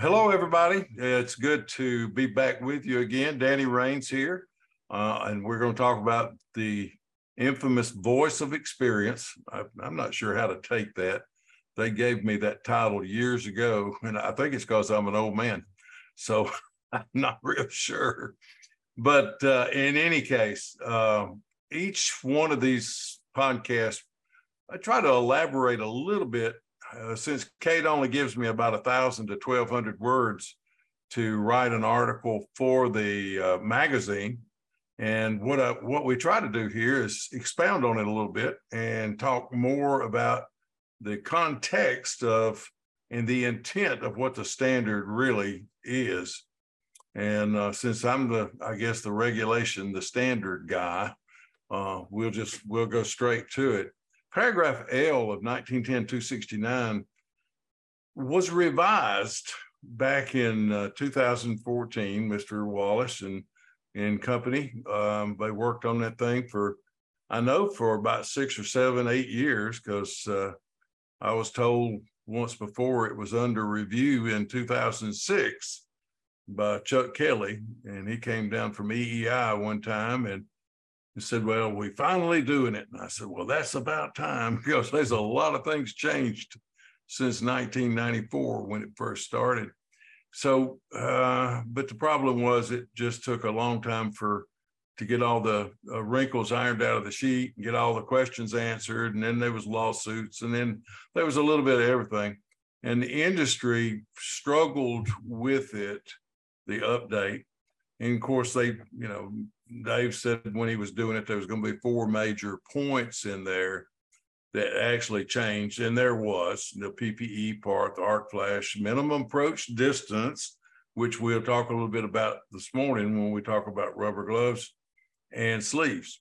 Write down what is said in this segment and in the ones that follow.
Hello, everybody. It's good to be back with you again. Danny Raines here, uh, and we're going to talk about the infamous voice of experience. I, I'm not sure how to take that. They gave me that title years ago, and I think it's because I'm an old man. So I'm not real sure. But uh, in any case, uh, each one of these podcasts, I try to elaborate a little bit uh, since Kate only gives me about a thousand to twelve hundred words to write an article for the uh, magazine. And what I, what we try to do here is expound on it a little bit and talk more about the context of and the intent of what the standard really is. And uh, since I'm the, I guess, the regulation, the standard guy, uh, we'll just we'll go straight to it. Paragraph L of 1910-269 was revised back in uh, 2014. Mr. Wallace and and company, um, they worked on that thing for, I know, for about six or seven, eight years, because uh, I was told once before it was under review in 2006 by Chuck Kelly, and he came down from EEI one time and he said, Well, we finally doing it. And I said, Well, that's about time because there's a lot of things changed since 1994 when it first started. So, uh, but the problem was it just took a long time for to get all the uh, wrinkles ironed out of the sheet and get all the questions answered. And then there was lawsuits, and then there was a little bit of everything. And the industry struggled with it, the update. And of course, they, you know, Dave said when he was doing it, there was going to be four major points in there that actually changed. And there was the PPE part, the arc flash, minimum approach distance, which we'll talk a little bit about this morning when we talk about rubber gloves and sleeves.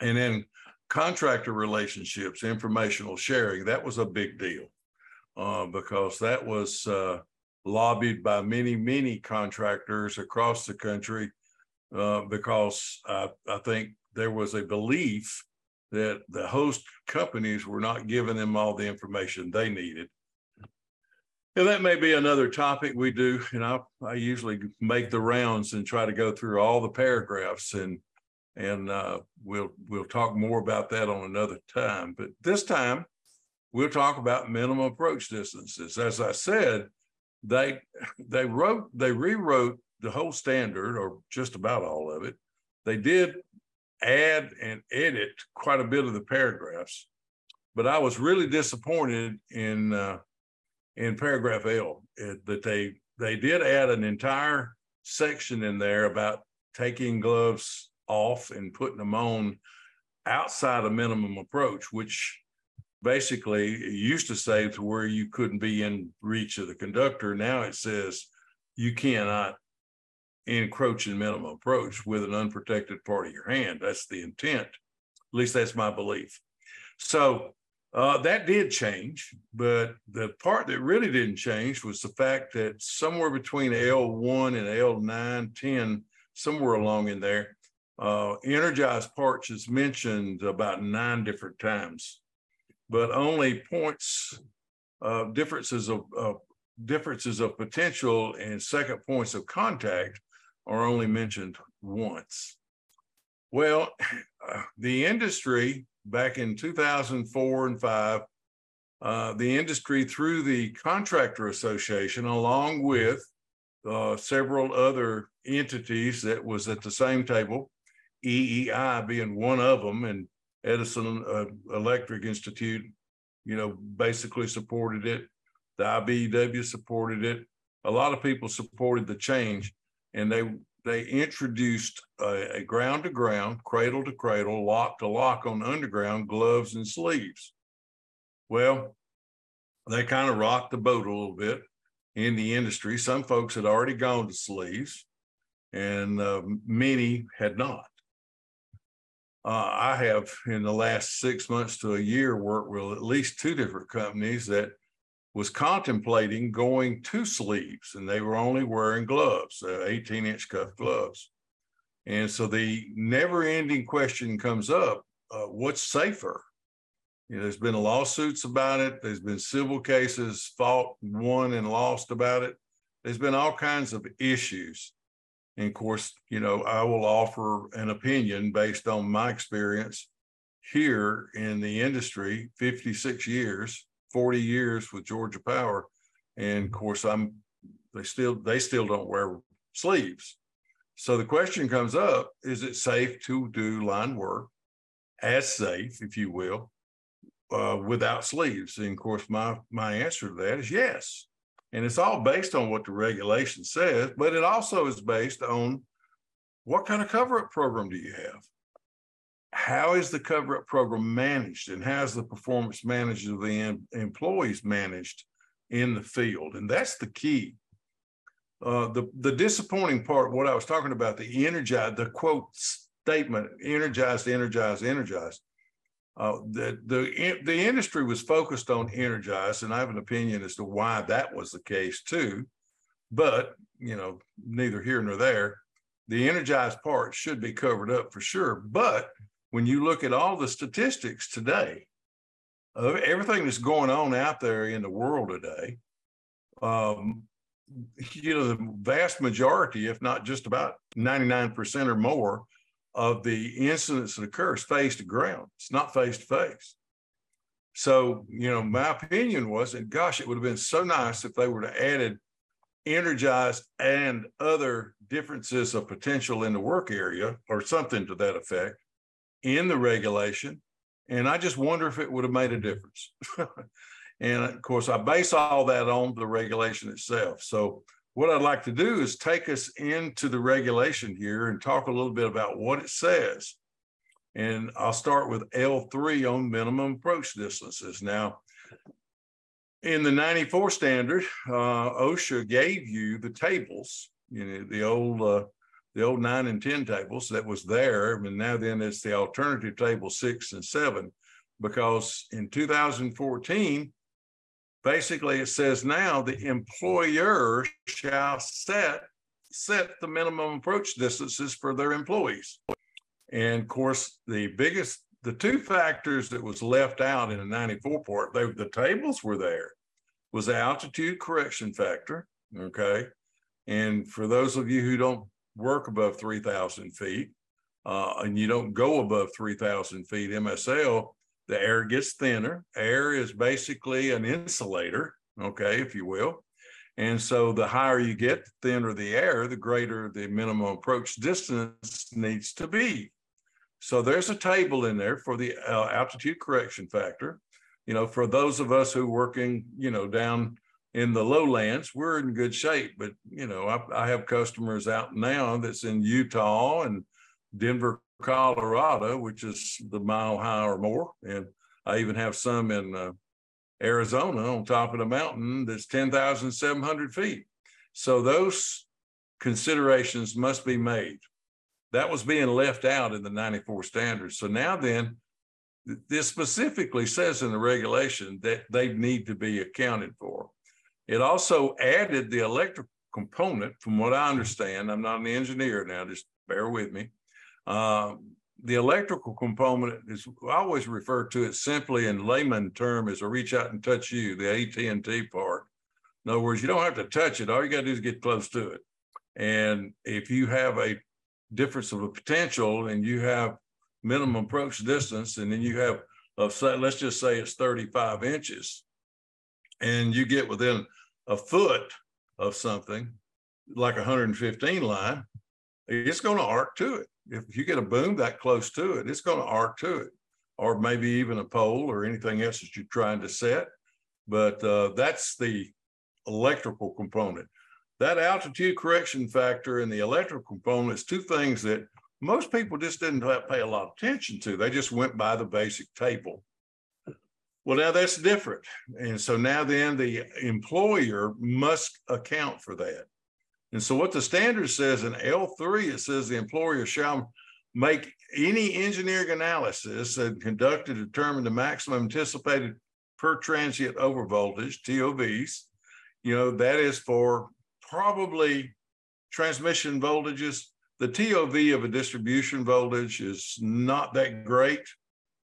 And then contractor relationships, informational sharing, that was a big deal uh, because that was uh, lobbied by many, many contractors across the country uh, because I think there was a belief that the host companies were not giving them all the information they needed. And that may be another topic we do. And I, I usually make the rounds and try to go through all the paragraphs and and uh, we'll we'll talk more about that on another time. But this time, we'll talk about minimum approach distances. As I said, they they wrote they rewrote the whole standard or just about all of it. They did add and edit quite a bit of the paragraphs, but I was really disappointed in uh, in paragraph L it, that they they did add an entire section in there about taking gloves off and putting them on outside a minimum approach, which basically used to say to where you couldn't be in reach of the conductor. Now it says you cannot encroach in minimum approach with an unprotected part of your hand. That's the intent. At least that's my belief. So uh, that did change, but the part that really didn't change was the fact that somewhere between L1 and L9, 10, somewhere along in there, uh, energized parts is mentioned about nine different times, but only points, uh, differences of differences of potential and second points of contact are only mentioned once. Well, the industry back in 2004 and five, uh, the industry through the Contractor Association, along with uh, several other entities that was at the same table, EEI being one of them, and Edison uh, Electric Institute, you know, basically supported it. The IBEW supported it. A lot of people supported the change and they they introduced a, ground to ground, cradle to cradle, lock to lock on underground gloves and sleeves. Well, they kind of rocked the boat a little bit in the industry. Some folks had already gone to sleeves, and uh, many had not. Uh, I have, in the last six months to a year, worked with at least two different companies that was contemplating going to sleeves and they were only wearing gloves, uh, 18 inch cuff gloves. And so the never ending question comes up uh, what's safer? You know, there's been lawsuits about it, there's been civil cases fought, won, and lost about it. there's been all kinds of issues. And of course, you know, I will offer an opinion based on my experience here in the industry 56 years, 40 years with Georgia Power. And of course, I'm they still they still don't wear sleeves. So the question comes up, is it safe to do line work as safe, if you will, uh, without sleeves? And of course, my my answer to that is yes. And it's all based on what the regulation says, but it also is based on what kind of cover-up program do you have? How is the cover-up program managed and how is the performance managed of the em- employees managed in the field? And that's the key. Uh, the, the disappointing part, what I was talking about, the energize, the quote statement, energized, energized, energized. Uh, the the the industry was focused on energized and I have an opinion as to why that was the case too. But you know, neither here nor there. The energized part should be covered up for sure. But when you look at all the statistics today, of everything that's going on out there in the world today, um, you know, the vast majority, if not just about 99% or more, of the incidents that occur is phase to ground. It's not phase to phase. So, you know, my opinion was that, gosh, it would have been so nice if they would have added energized and other differences of potential in the work area or something to that effect in the regulation. And I just wonder if it would have made a difference. and of course, I base all that on the regulation itself. So what I'd like to do is take us into the regulation here and talk a little bit about what it says. And I'll start with L3 on minimum approach distances. Now, in the 94 standard, uh, OSHA gave you the tables, you know, the old uh, the old nine and 10 tables that was there. And now then it's the alternative table six and seven, because in 2014, basically it says now the employer shall set set the minimum approach distances for their employees and of course the biggest the two factors that was left out in the 94 part they, the tables were there was the altitude correction factor okay and for those of you who don't work above 3000 feet uh, and you don't go above 3000 feet msl the air gets thinner. Air is basically an insulator, okay, if you will. And so the higher you get, the thinner the air, the greater the minimum approach distance needs to be. So there's a table in there for the uh, altitude correction factor. You know, for those of us who working, you know, down in the lowlands, we're in good shape. But you know, I, I have customers out now that's in Utah and Denver, Colorado, which is the mile high or more. And I even have some in uh, Arizona on top of the mountain that's 10,700 feet. So those considerations must be made. That was being left out in the 94 standards. So now then, this specifically says in the regulation that they need to be accounted for. It also added the electrical component, from what I understand. I'm not an engineer now, just bear with me. Uh, the electrical component is I always refer to it simply in layman term as a reach out and touch you, the AT&T part. In other words, you don't have to touch it. All you got to do is get close to it. And if you have a difference of a potential and you have minimum approach distance, and then you have, a, let's just say it's 35 inches, and you get within a foot of something like 115 line, it's going to arc to it if you get a boom that close to it, it's going to arc to it, or maybe even a pole or anything else that you're trying to set. But uh, that's the electrical component. That altitude correction factor and the electrical component is two things that most people just didn't pay a lot of attention to. They just went by the basic table. Well, now that's different. And so now then the employer must account for that. And so what the standard says in L3, it says the employer shall make any engineering analysis and conduct to determine the maximum anticipated per transient overvoltage, TOVs. You know, that is for probably transmission voltages. The TOV of a distribution voltage is not that great,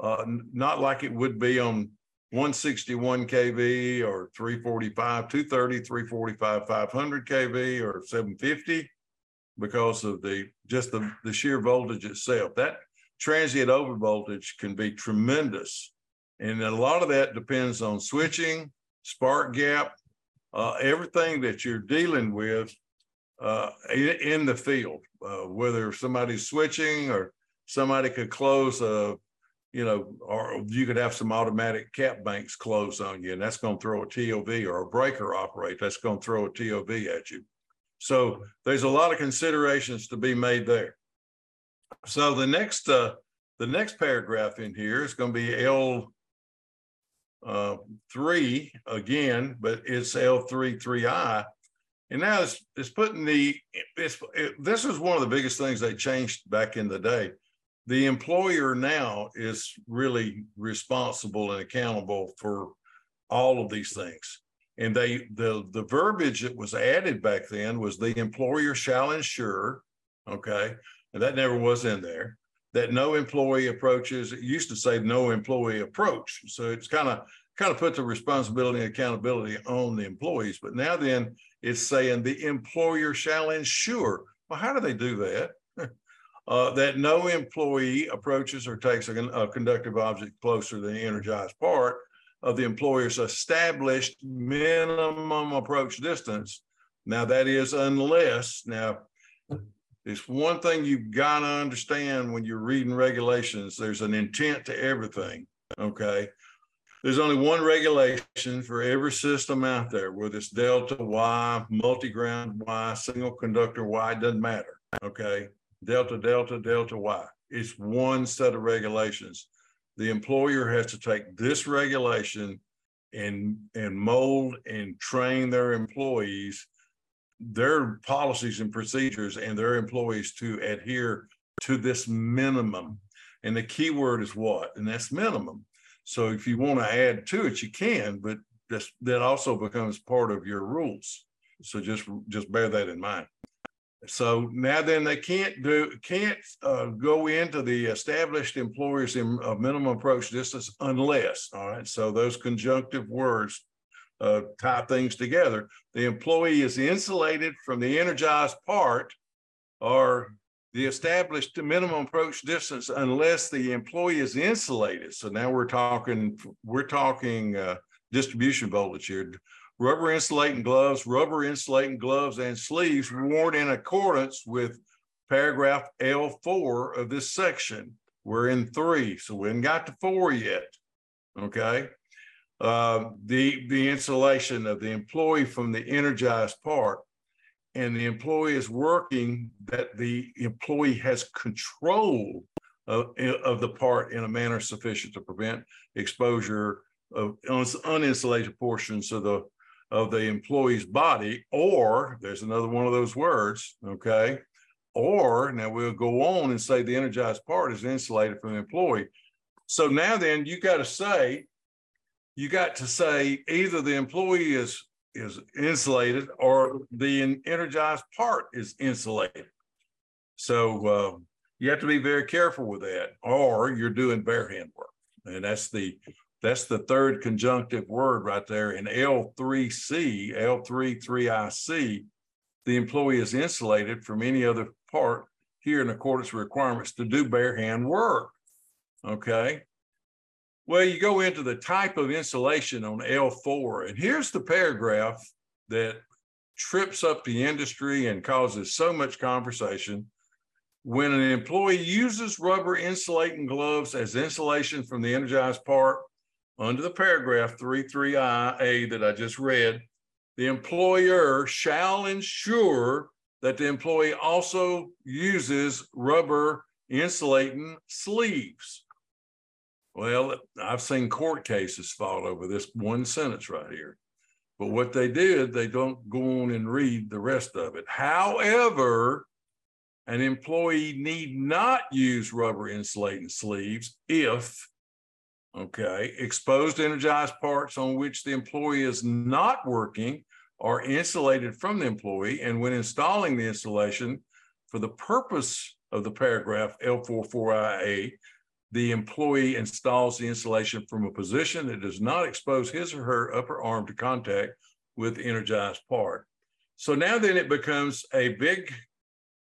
uh, not like it would be on 161 kV or 345, 230, 345, 500 kV or 750 because of the just the, the sheer voltage itself. That transient overvoltage can be tremendous. And a lot of that depends on switching, spark gap, uh, everything that you're dealing with uh, in, the field, uh, whether somebody's switching or somebody could close a, you know, or you could have some automatic cap banks close on you, and that's going to throw a TOV or a breaker operate. That's going to throw a TOV at you. So there's a lot of considerations to be made there. So the next uh, the next paragraph in here is going to be L uh, three again, but it's L three three I. And now it's, it's putting the, it's, it, this is one of the biggest things they changed back in the day. The employer now is really responsible and accountable for all of these things. And they the the verbiage that was added back then was the employer shall ensure, okay, and that never was in there. That no employee approaches. It used to say no employee approach, so it's kind of kind of put the responsibility and accountability on the employees. But now then, it's saying the employer shall ensure. Well, how do they do that? Uh, that no employee approaches or takes a, a conductive object closer than the energized part of the employer's established minimum approach distance. Now, that is unless, now, it's one thing you've got to understand when you're reading regulations, there's an intent to everything. Okay. There's only one regulation for every system out there, whether it's Delta Y, multi ground Y, single conductor Y, doesn't matter. Okay. Delta, Delta, Delta Y. It's one set of regulations. The employer has to take this regulation and and mold and train their employees their policies and procedures and their employees to adhere to this minimum. And the key word is what? And that's minimum. So if you want to add to it you can but this, that also becomes part of your rules. So just just bear that in mind so now then they can't do can't uh, go into the established employers in uh, minimum approach distance unless all right? So those conjunctive words uh, tie things together. The employee is insulated from the energized part or the established minimum approach distance unless the employee is insulated. So now we're talking we're talking uh, distribution voltage here rubber insulating gloves, rubber insulating gloves and sleeves worn in accordance with paragraph L4 of this section. We're in three, so we haven't got to four yet. Okay. Uh, the, the insulation of the employee from the energized part and the employee is working that the employee has control of, of the part in a manner sufficient to prevent exposure of uninsulated portions of the of the employee's body, or there's another one of those words, okay? Or now we'll go on and say the energized part is insulated from the employee. So now then you got to say, you got to say either the employee is is insulated or the energized part is insulated. So uh, you have to be very careful with that, or you're doing bare hand work. And that's the that's the third conjunctive word right there. In L3C, L3 3IC, the employee is insulated from any other part here in accordance with requirements to do bare hand work. Okay. Well, you go into the type of insulation on L4, and here's the paragraph that trips up the industry and causes so much conversation. When an employee uses rubber insulating gloves as insulation from the energized part, under the paragraph 33IA that I just read, the employer shall ensure that the employee also uses rubber insulating sleeves. Well, I've seen court cases fought over this one sentence right here. But what they did, they don't go on and read the rest of it. However, an employee need not use rubber insulating sleeves if Okay, exposed energized parts on which the employee is not working are insulated from the employee. And when installing the installation for the purpose of the paragraph L44IA, the employee installs the insulation from a position that does not expose his or her upper arm to contact with the energized part. So now then it becomes a big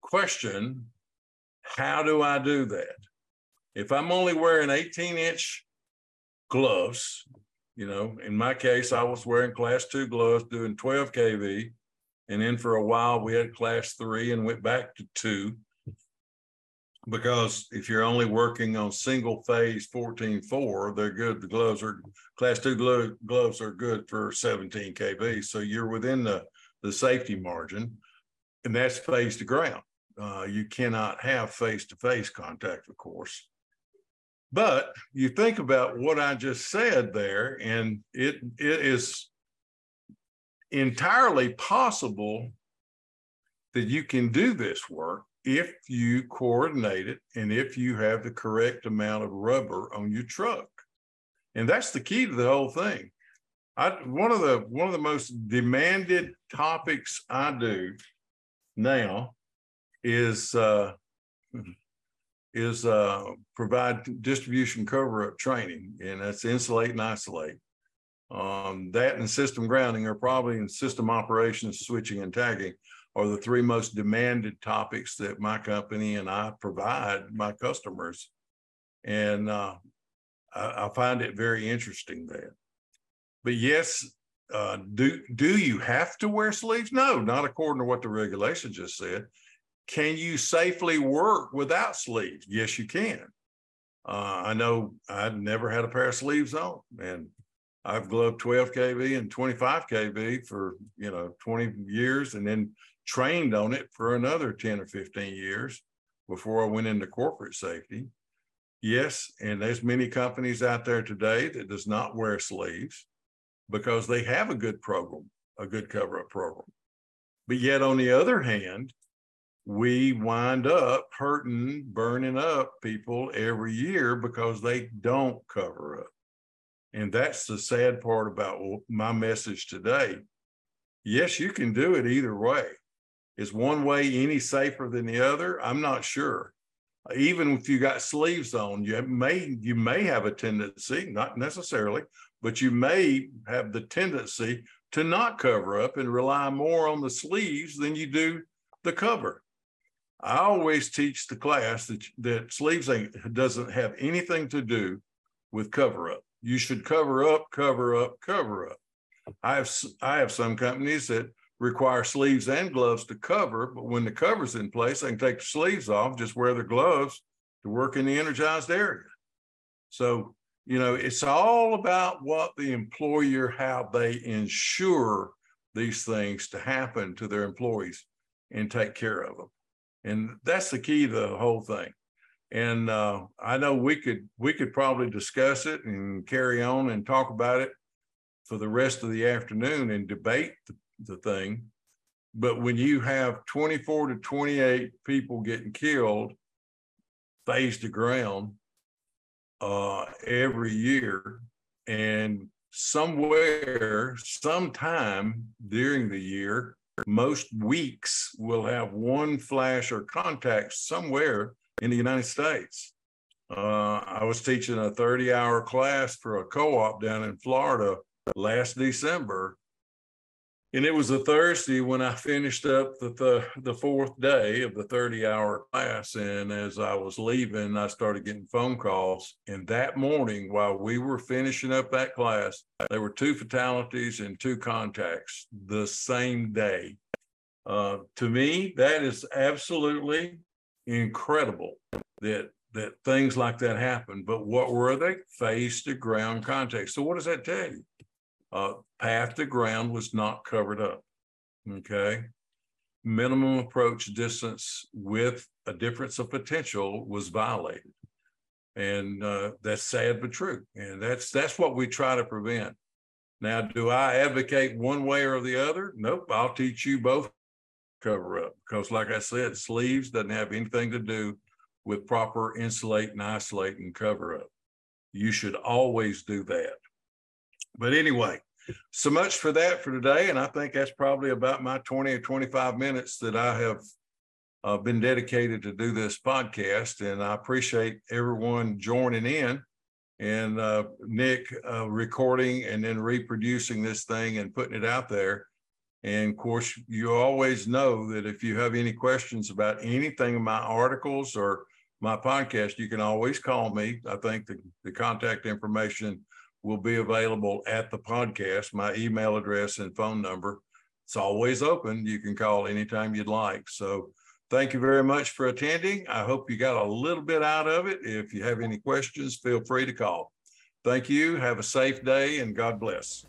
question, how do I do that? If I'm only wearing 18 inch gloves, you know, in my case, I was wearing class two gloves doing 12 kV. And then for a while we had class three and went back to two because if you're only working on single phase 14.4, they're good. The gloves are class two glo- gloves are good for 17 kV. So you're within the, the safety margin and that's phase to ground. Uh, you cannot have phase to phase contact, of course. But you think about what I just said there, and it it is entirely possible that you can do this work if you coordinate it and if you have the correct amount of rubber on your truck. And that's the key to the whole thing. I one of the one of the most demanded topics I do now is uh, is uh, provide distribution cover up training, and that's insulate and isolate. Um, that and system grounding are probably in system operations, switching and tagging are the three most demanded topics that my company and I provide my customers. And uh, I, I, find it very interesting there. But yes, uh, do do you have to wear sleeves? No, not according to what the regulation just said. Can you safely work without sleeves? Yes, you can. Uh, I know I've never had a pair of sleeves on, and I've gloved 12 kV and 25 kV for you know 20 years, and then trained on it for another 10 or 15 years before I went into corporate safety. Yes, and there's many companies out there today that does not wear sleeves because they have a good program, a good cover-up program. But yet on the other hand, we wind up hurting, burning up people every year because they don't cover up. And that's the sad part about my message today. Yes, you can do it either way. Is one way any safer than the other? I'm not sure. Even if you got sleeves on, you may you may have a tendency, not necessarily, but you may have the tendency to not cover up and rely more on the sleeves than you do the cover. I always teach the class that, that sleeves doesn't have anything to do with cover up. You should cover up, cover up, cover up. I have I have some companies that require sleeves and gloves to cover, but when the cover's in place, they can take the sleeves off, just wear the gloves to work in the energized area. So, you know, it's all about what the employer, how they ensure these things to happen to their employees and take care of them. And that's the key to the whole thing. And uh, I know we could we could probably discuss it and carry on and talk about it for the rest of the afternoon and debate the, the thing. But when you have 24 to 28 people getting killed phase to ground uh, every year, and somewhere, sometime during the year, most weeks will have one flash or contact somewhere in the United States. Uh, I was teaching a 30 hour class for a co op down in Florida last December, and it was a Thursday when I finished up the, the, the fourth day of the 30 hour class. And as I was leaving, I started getting phone calls. And that morning, while we were finishing up that class, there were two fatalities and two contacts the same day. Uh, to me, that is absolutely incredible that that things like that happen. But what were they? Phase to ground contacts. So what does that tell you? Uh, path to ground was not covered up. Okay. Minimum approach distance with a difference of potential was violated. And uh, that's sad but true. And that's that's what we try to prevent. Now, do I advocate one way or the other? Nope. I'll teach you both cover up because, like I said, sleeves doesn't have anything to do with proper insulate and isolate and cover up. You should always do that. But anyway, so much for that for today. And I think that's probably about my 20 or 25 minutes that I have uh, been dedicated to do this podcast, and I appreciate everyone joining in and uh, Nick uh, recording and then reproducing this thing and putting it out there. And of course, you always know that if you have any questions about anything in my articles or my podcast, you can always call me. I think the, the contact information will be available at the podcast, my email address and phone number. It's always open. You can call anytime you'd like. So Thank you very much for attending. I hope you got a little bit out of it. If you have any questions, feel free to call. Thank you. Have a safe day and God bless.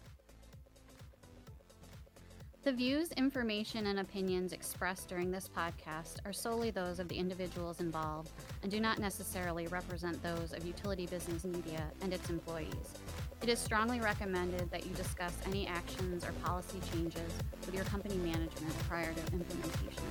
The views, information, and opinions expressed during this podcast are solely those of the individuals involved and do not necessarily represent those of Utility Business Media and its employees. It is strongly recommended that you discuss any actions or policy changes with your company management prior to implementation.